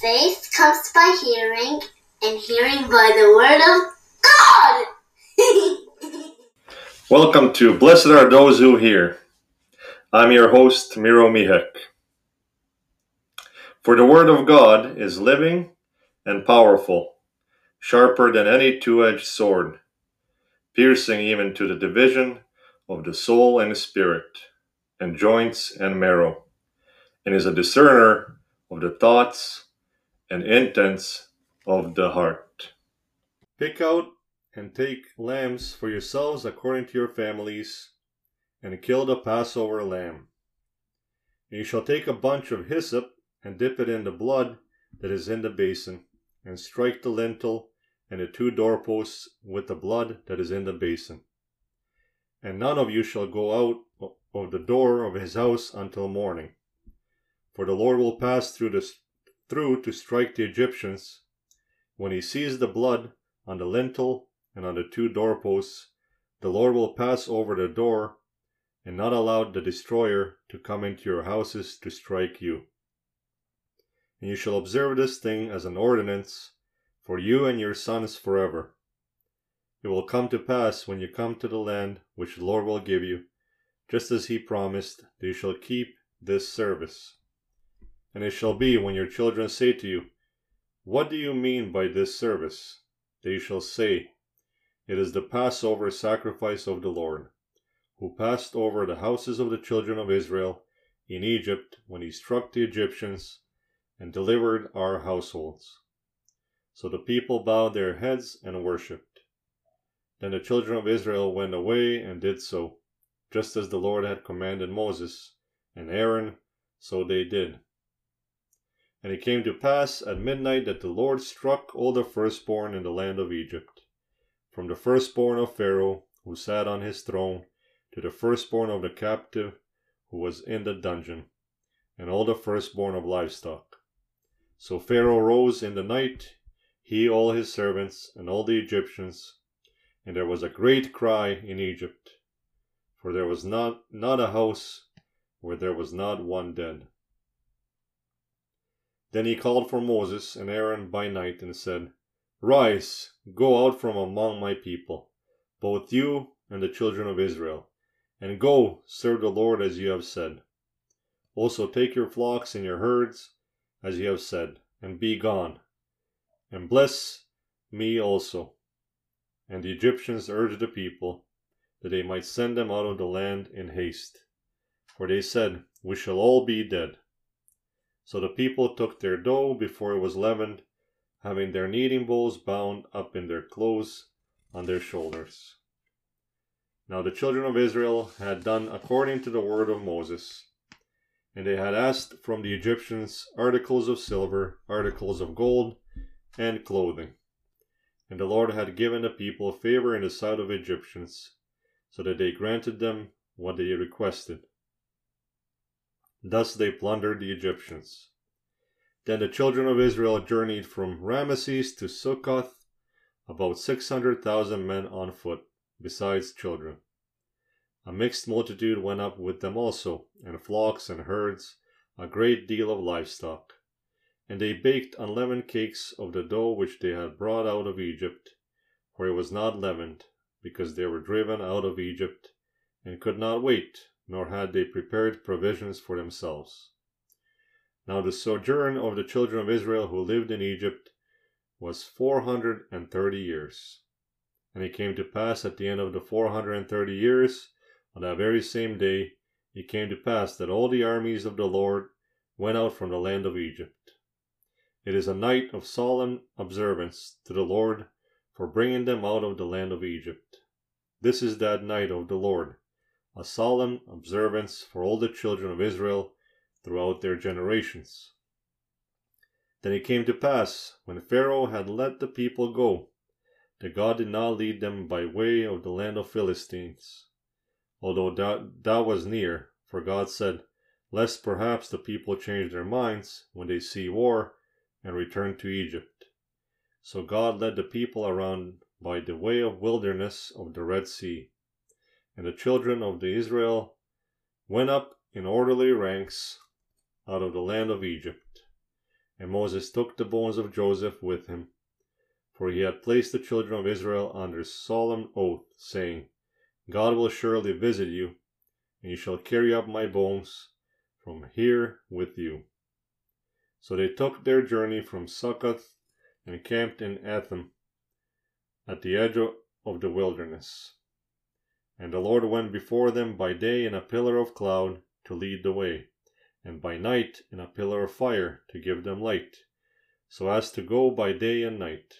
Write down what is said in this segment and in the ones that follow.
faith comes by hearing, and hearing by the word of God. Welcome to Blessed Are Those Who Hear. I'm your host, Miro Mihek. For the Word of God is living and powerful, sharper than any two edged sword, piercing even to the division of the soul and spirit, and joints and marrow, and is a discerner of the thoughts and intents of the heart. Pick out and take lambs for yourselves according to your families, and kill the Passover lamb. And you shall take a bunch of hyssop and dip it in the blood that is in the basin, and strike the lintel and the two doorposts with the blood that is in the basin. And none of you shall go out of the door of his house until morning. For the Lord will pass through, the, through to strike the Egyptians. When he sees the blood on the lintel and on the two doorposts, the Lord will pass over the door and not allow the destroyer to come into your houses to strike you. And you shall observe this thing as an ordinance for you and your sons forever. It will come to pass when you come to the land which the Lord will give you, just as he promised, that you shall keep this service. And it shall be when your children say to you, What do you mean by this service? They shall say, It is the Passover sacrifice of the Lord, who passed over the houses of the children of Israel in Egypt when he struck the Egyptians and delivered our households. So the people bowed their heads and worshipped. Then the children of Israel went away and did so, just as the Lord had commanded Moses and Aaron, so they did. And it came to pass at midnight that the Lord struck all the firstborn in the land of Egypt, from the firstborn of Pharaoh, who sat on his throne, to the firstborn of the captive who was in the dungeon, and all the firstborn of livestock. So Pharaoh rose in the night, he, all his servants, and all the Egyptians, and there was a great cry in Egypt, for there was not, not a house where there was not one dead. Then he called for Moses and Aaron by night and said, Rise, go out from among my people, both you and the children of Israel, and go serve the Lord as you have said. Also take your flocks and your herds, as you have said, and be gone, and bless me also. And the Egyptians urged the people that they might send them out of the land in haste, for they said, We shall all be dead. So the people took their dough before it was leavened, having their kneading bowls bound up in their clothes on their shoulders. Now the children of Israel had done according to the word of Moses, and they had asked from the Egyptians articles of silver, articles of gold, and clothing. And the Lord had given the people favor in the sight of Egyptians, so that they granted them what they requested. Thus they plundered the Egyptians. Then the children of Israel journeyed from Ramesses to Succoth, about six hundred thousand men on foot, besides children. A mixed multitude went up with them also, and flocks and herds, a great deal of livestock. And they baked unleavened cakes of the dough which they had brought out of Egypt, for it was not leavened, because they were driven out of Egypt, and could not wait nor had they prepared provisions for themselves. Now the sojourn of the children of Israel who lived in Egypt was four hundred and thirty years. And it came to pass at the end of the four hundred and thirty years, on that very same day, it came to pass that all the armies of the Lord went out from the land of Egypt. It is a night of solemn observance to the Lord for bringing them out of the land of Egypt. This is that night of the Lord, a solemn observance for all the children of Israel throughout their generations. Then it came to pass, when Pharaoh had let the people go, that God did not lead them by way of the land of Philistines, although that, that was near, for God said, Lest perhaps the people change their minds when they see war and return to Egypt. So God led the people around by the way of wilderness of the Red Sea and the children of the Israel went up in orderly ranks out of the land of Egypt. And Moses took the bones of Joseph with him, for he had placed the children of Israel under solemn oath, saying, God will surely visit you, and you shall carry up my bones from here with you. So they took their journey from Succoth and camped in Etham at the edge of the wilderness. And the Lord went before them by day in a pillar of cloud to lead the way, and by night in a pillar of fire to give them light, so as to go by day and night.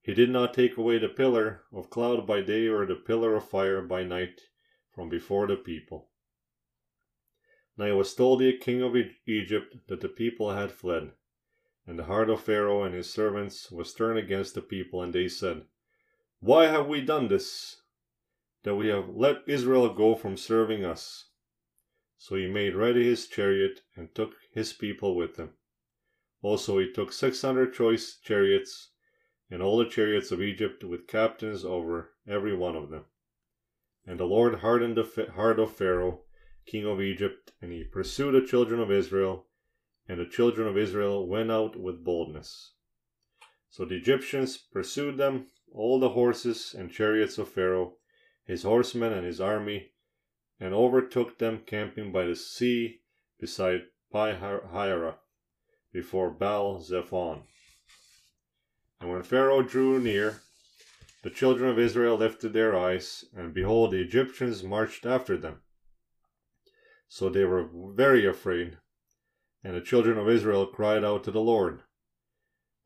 He did not take away the pillar of cloud by day or the pillar of fire by night from before the people. Now it was told the king of Egypt that the people had fled. And the heart of Pharaoh and his servants was turned against the people, and they said, Why have we done this? That we have let Israel go from serving us. So he made ready his chariot and took his people with him. Also he took six hundred choice chariots, and all the chariots of Egypt with captains over every one of them. And the Lord hardened the heart of Pharaoh, king of Egypt, and he pursued the children of Israel and the children of Israel went out with boldness. So the Egyptians pursued them, all the horses and chariots of Pharaoh, his horsemen and his army, and overtook them camping by the sea beside Pi before Baal Zephon. And when Pharaoh drew near, the children of Israel lifted their eyes, and behold, the Egyptians marched after them. So they were very afraid, and the children of Israel cried out to the Lord.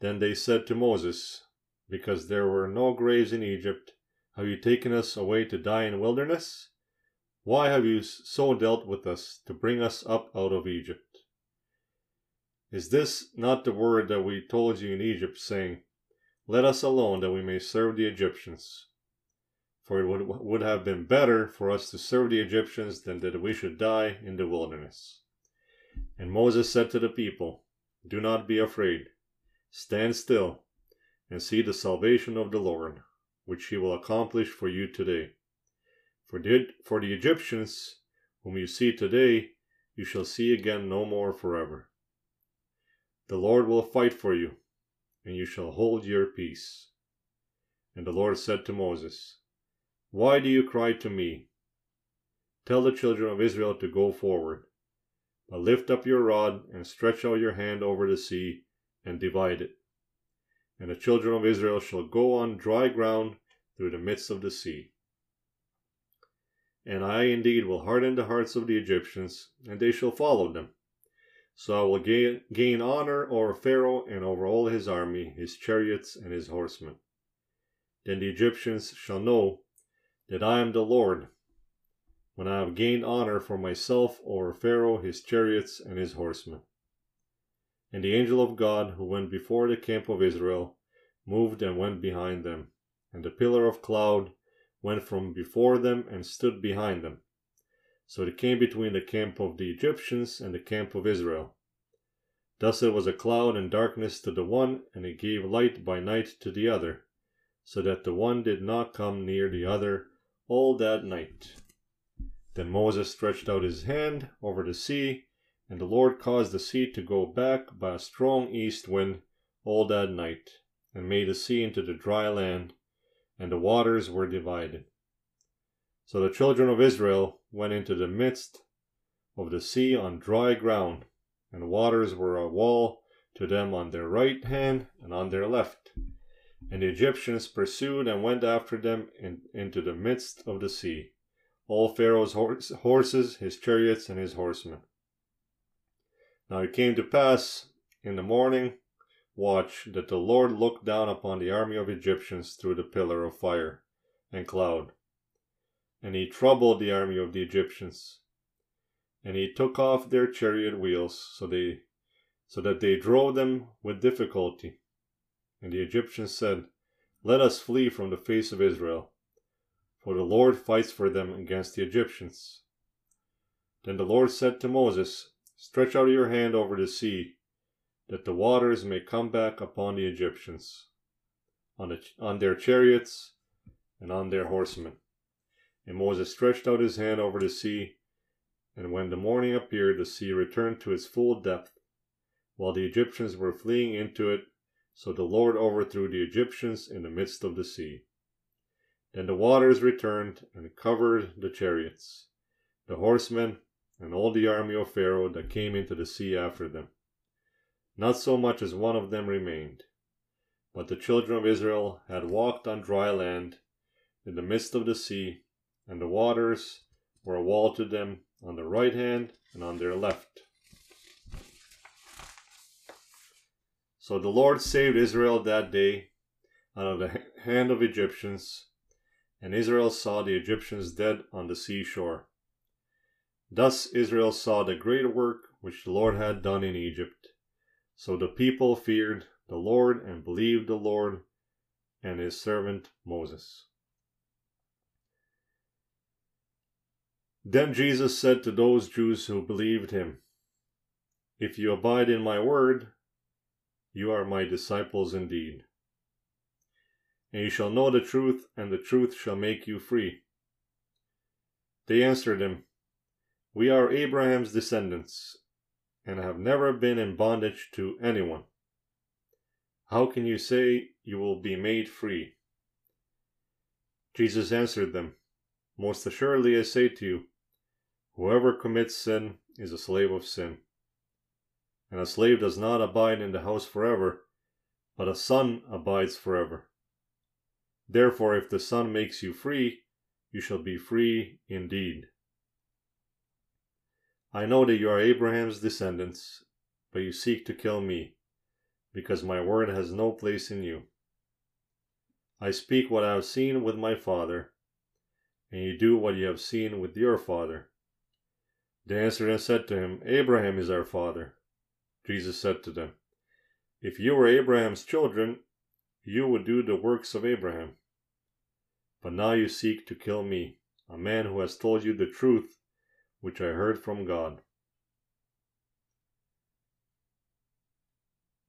Then they said to Moses, Because there were no graves in Egypt, have you taken us away to die in the wilderness? Why have you so dealt with us to bring us up out of Egypt? Is this not the word that we told you in Egypt, saying, Let us alone that we may serve the Egyptians? For it would, would have been better for us to serve the Egyptians than that we should die in the wilderness. And Moses said to the people, Do not be afraid. Stand still and see the salvation of the Lord, which he will accomplish for you today. For the, for the Egyptians, whom you see today, you shall see again no more forever. The Lord will fight for you, and you shall hold your peace. And the Lord said to Moses, Why do you cry to me? Tell the children of Israel to go forward. But lift up your rod and stretch out your hand over the sea and divide it. And the children of Israel shall go on dry ground through the midst of the sea. And I indeed will harden the hearts of the Egyptians, and they shall follow them. So I will gain, gain honor over Pharaoh and over all his army, his chariots, and his horsemen. Then the Egyptians shall know that I am the Lord when I have gained honor for myself over Pharaoh, his chariots, and his horsemen. And the angel of God, who went before the camp of Israel, moved and went behind them, and the pillar of cloud went from before them and stood behind them. So it came between the camp of the Egyptians and the camp of Israel. Thus it was a cloud and darkness to the one, and it gave light by night to the other, so that the one did not come near the other all that night. Then Moses stretched out his hand over the sea, and the Lord caused the sea to go back by a strong east wind all that night, and made the sea into the dry land, and the waters were divided. So the children of Israel went into the midst of the sea on dry ground, and waters were a wall to them on their right hand and on their left. And the Egyptians pursued and went after them in, into the midst of the sea all Pharaoh's horse, horses, his chariots, and his horsemen. Now it came to pass in the morning watch that the Lord looked down upon the army of Egyptians through the pillar of fire and cloud. And he troubled the army of the Egyptians. And he took off their chariot wheels so they so that they drove them with difficulty. And the Egyptians said, Let us flee from the face of Israel for the Lord fights for them against the Egyptians. Then the Lord said to Moses, Stretch out your hand over the sea, that the waters may come back upon the Egyptians, on, the, on their chariots, and on their horsemen. And Moses stretched out his hand over the sea, and when the morning appeared, the sea returned to its full depth, while the Egyptians were fleeing into it. So the Lord overthrew the Egyptians in the midst of the sea. Then the waters returned and covered the chariots, the horsemen, and all the army of Pharaoh that came into the sea after them. Not so much as one of them remained. But the children of Israel had walked on dry land in the midst of the sea, and the waters were a wall to them on their right hand and on their left. So the Lord saved Israel that day out of the hand of Egyptians, and Israel saw the Egyptians dead on the seashore. Thus Israel saw the great work which the Lord had done in Egypt. So the people feared the Lord and believed the Lord and his servant Moses. Then Jesus said to those Jews who believed him, If you abide in my word, you are my disciples indeed. And you shall know the truth, and the truth shall make you free. They answered him, We are Abraham's descendants, and have never been in bondage to anyone. How can you say you will be made free? Jesus answered them, Most assuredly I say to you, Whoever commits sin is a slave of sin. And a slave does not abide in the house forever, but a son abides forever. Therefore, if the Son makes you free, you shall be free indeed. I know that you are Abraham's descendants, but you seek to kill me, because my word has no place in you. I speak what I have seen with my father, and you do what you have seen with your father. They answered and said to him, Abraham is our father. Jesus said to them, If you were Abraham's children, you would do the works of Abraham. But now you seek to kill me, a man who has told you the truth, which I heard from God.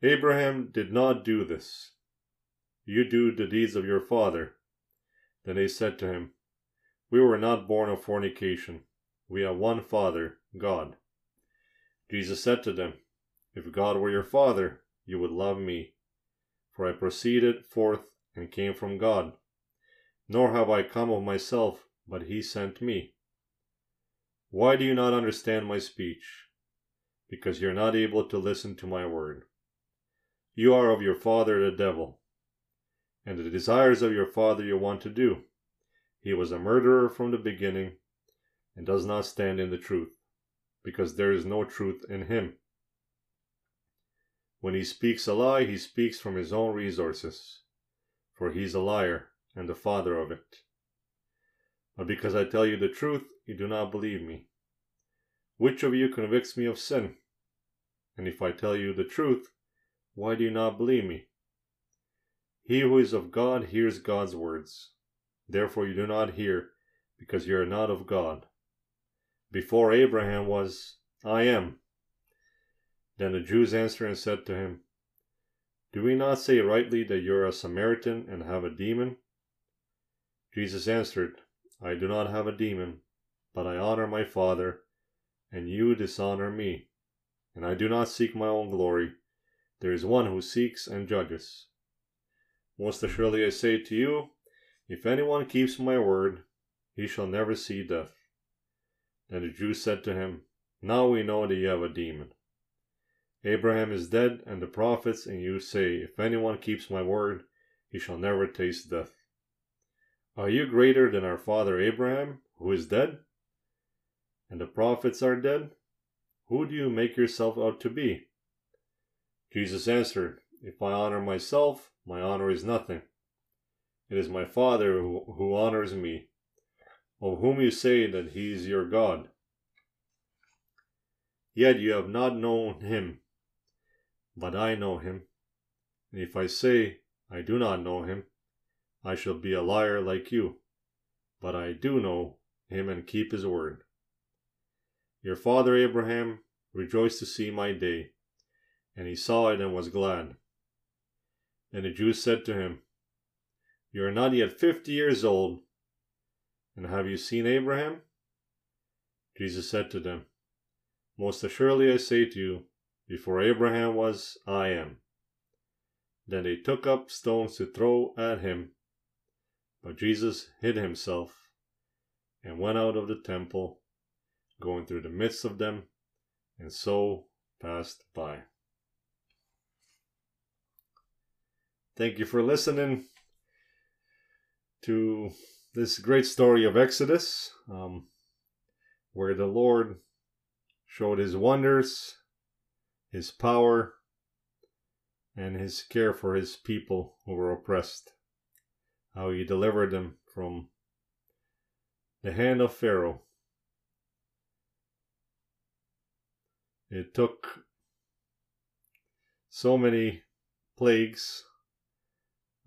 Abraham did not do this. You do the deeds of your father. Then they said to him, We were not born of fornication. We have one Father, God. Jesus said to them, If God were your Father, you would love me, for I proceeded forth and came from God. Nor have I come of myself, but he sent me. Why do you not understand my speech? Because you are not able to listen to my word. You are of your father the devil, and the desires of your father you want to do. He was a murderer from the beginning and does not stand in the truth, because there is no truth in him. When he speaks a lie, he speaks from his own resources, for he is a liar and the father of it. But because I tell you the truth, you do not believe me. Which of you convicts me of sin? And if I tell you the truth, why do you not believe me? He who is of God hears God's words. Therefore you do not hear, because you are not of God. Before Abraham was, I am. Then the Jews answered and said to him, Do we not say rightly that you are a Samaritan and have a demon? Jesus answered, I do not have a demon, but I honor my Father, and you dishonor me. And I do not seek my own glory. There is one who seeks and judges. Most assuredly I say to you, if anyone keeps my word, he shall never see death. Then the Jews said to him, Now we know that you have a demon. Abraham is dead, and the prophets, and you say, If anyone keeps my word, he shall never taste death. Are you greater than our father Abraham, who is dead? And the prophets are dead? Who do you make yourself out to be? Jesus answered, If I honor myself, my honor is nothing. It is my Father who, who honors me, of whom you say that he is your God. Yet you have not known him, but I know him. And if I say I do not know him, I shall be a liar like you. But I do know him and keep his word. Your father Abraham rejoiced to see my day, and he saw it and was glad. And the Jews said to him, You are not yet fifty years old, and have you seen Abraham? Jesus said to them, Most assuredly I say to you, Before Abraham was, I am. Then they took up stones to throw at him. But Jesus hid himself and went out of the temple, going through the midst of them, and so passed by. Thank you for listening to this great story of Exodus, um, where the Lord showed his wonders, his power, and his care for his people who were oppressed. How he delivered them from the hand of Pharaoh. It took so many plagues,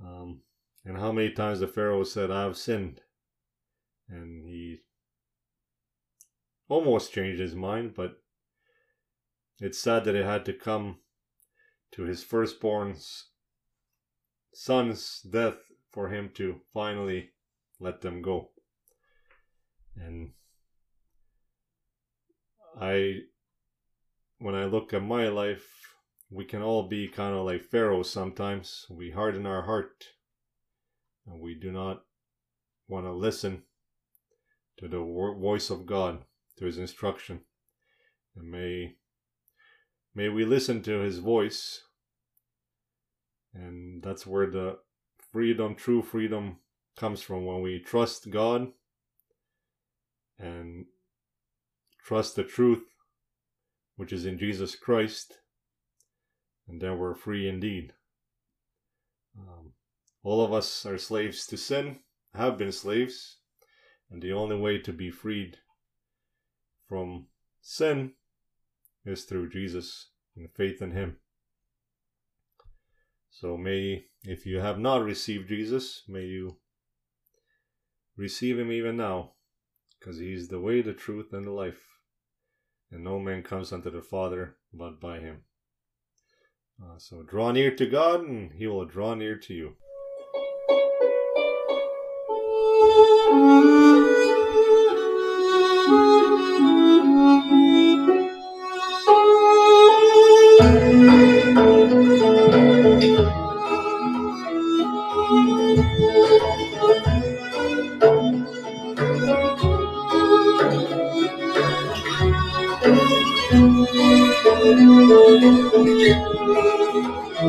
um, and how many times the Pharaoh said, I've sinned. And he almost changed his mind, but it's sad that it had to come to his firstborn's son's death for him to finally let them go. And I, when I look at my life, we can all be kind of like Pharaoh sometimes. We harden our heart and we do not want to listen to the voice of God, to his instruction. And may may we listen to his voice and that's where the freedom, true freedom, comes from when we trust God and trust the truth, which is in Jesus Christ, and then we're free indeed. Um, all of us are slaves to sin, have been slaves, and the only way to be freed from sin is through Jesus and faith in Him. So may, if you have not received Jesus, may you receive him even now, because he is the way, the truth, and the life. And no man comes unto the Father but by him. Uh, so draw near to God, and he will draw near to you.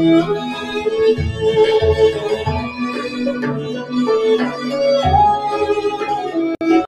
Thank you.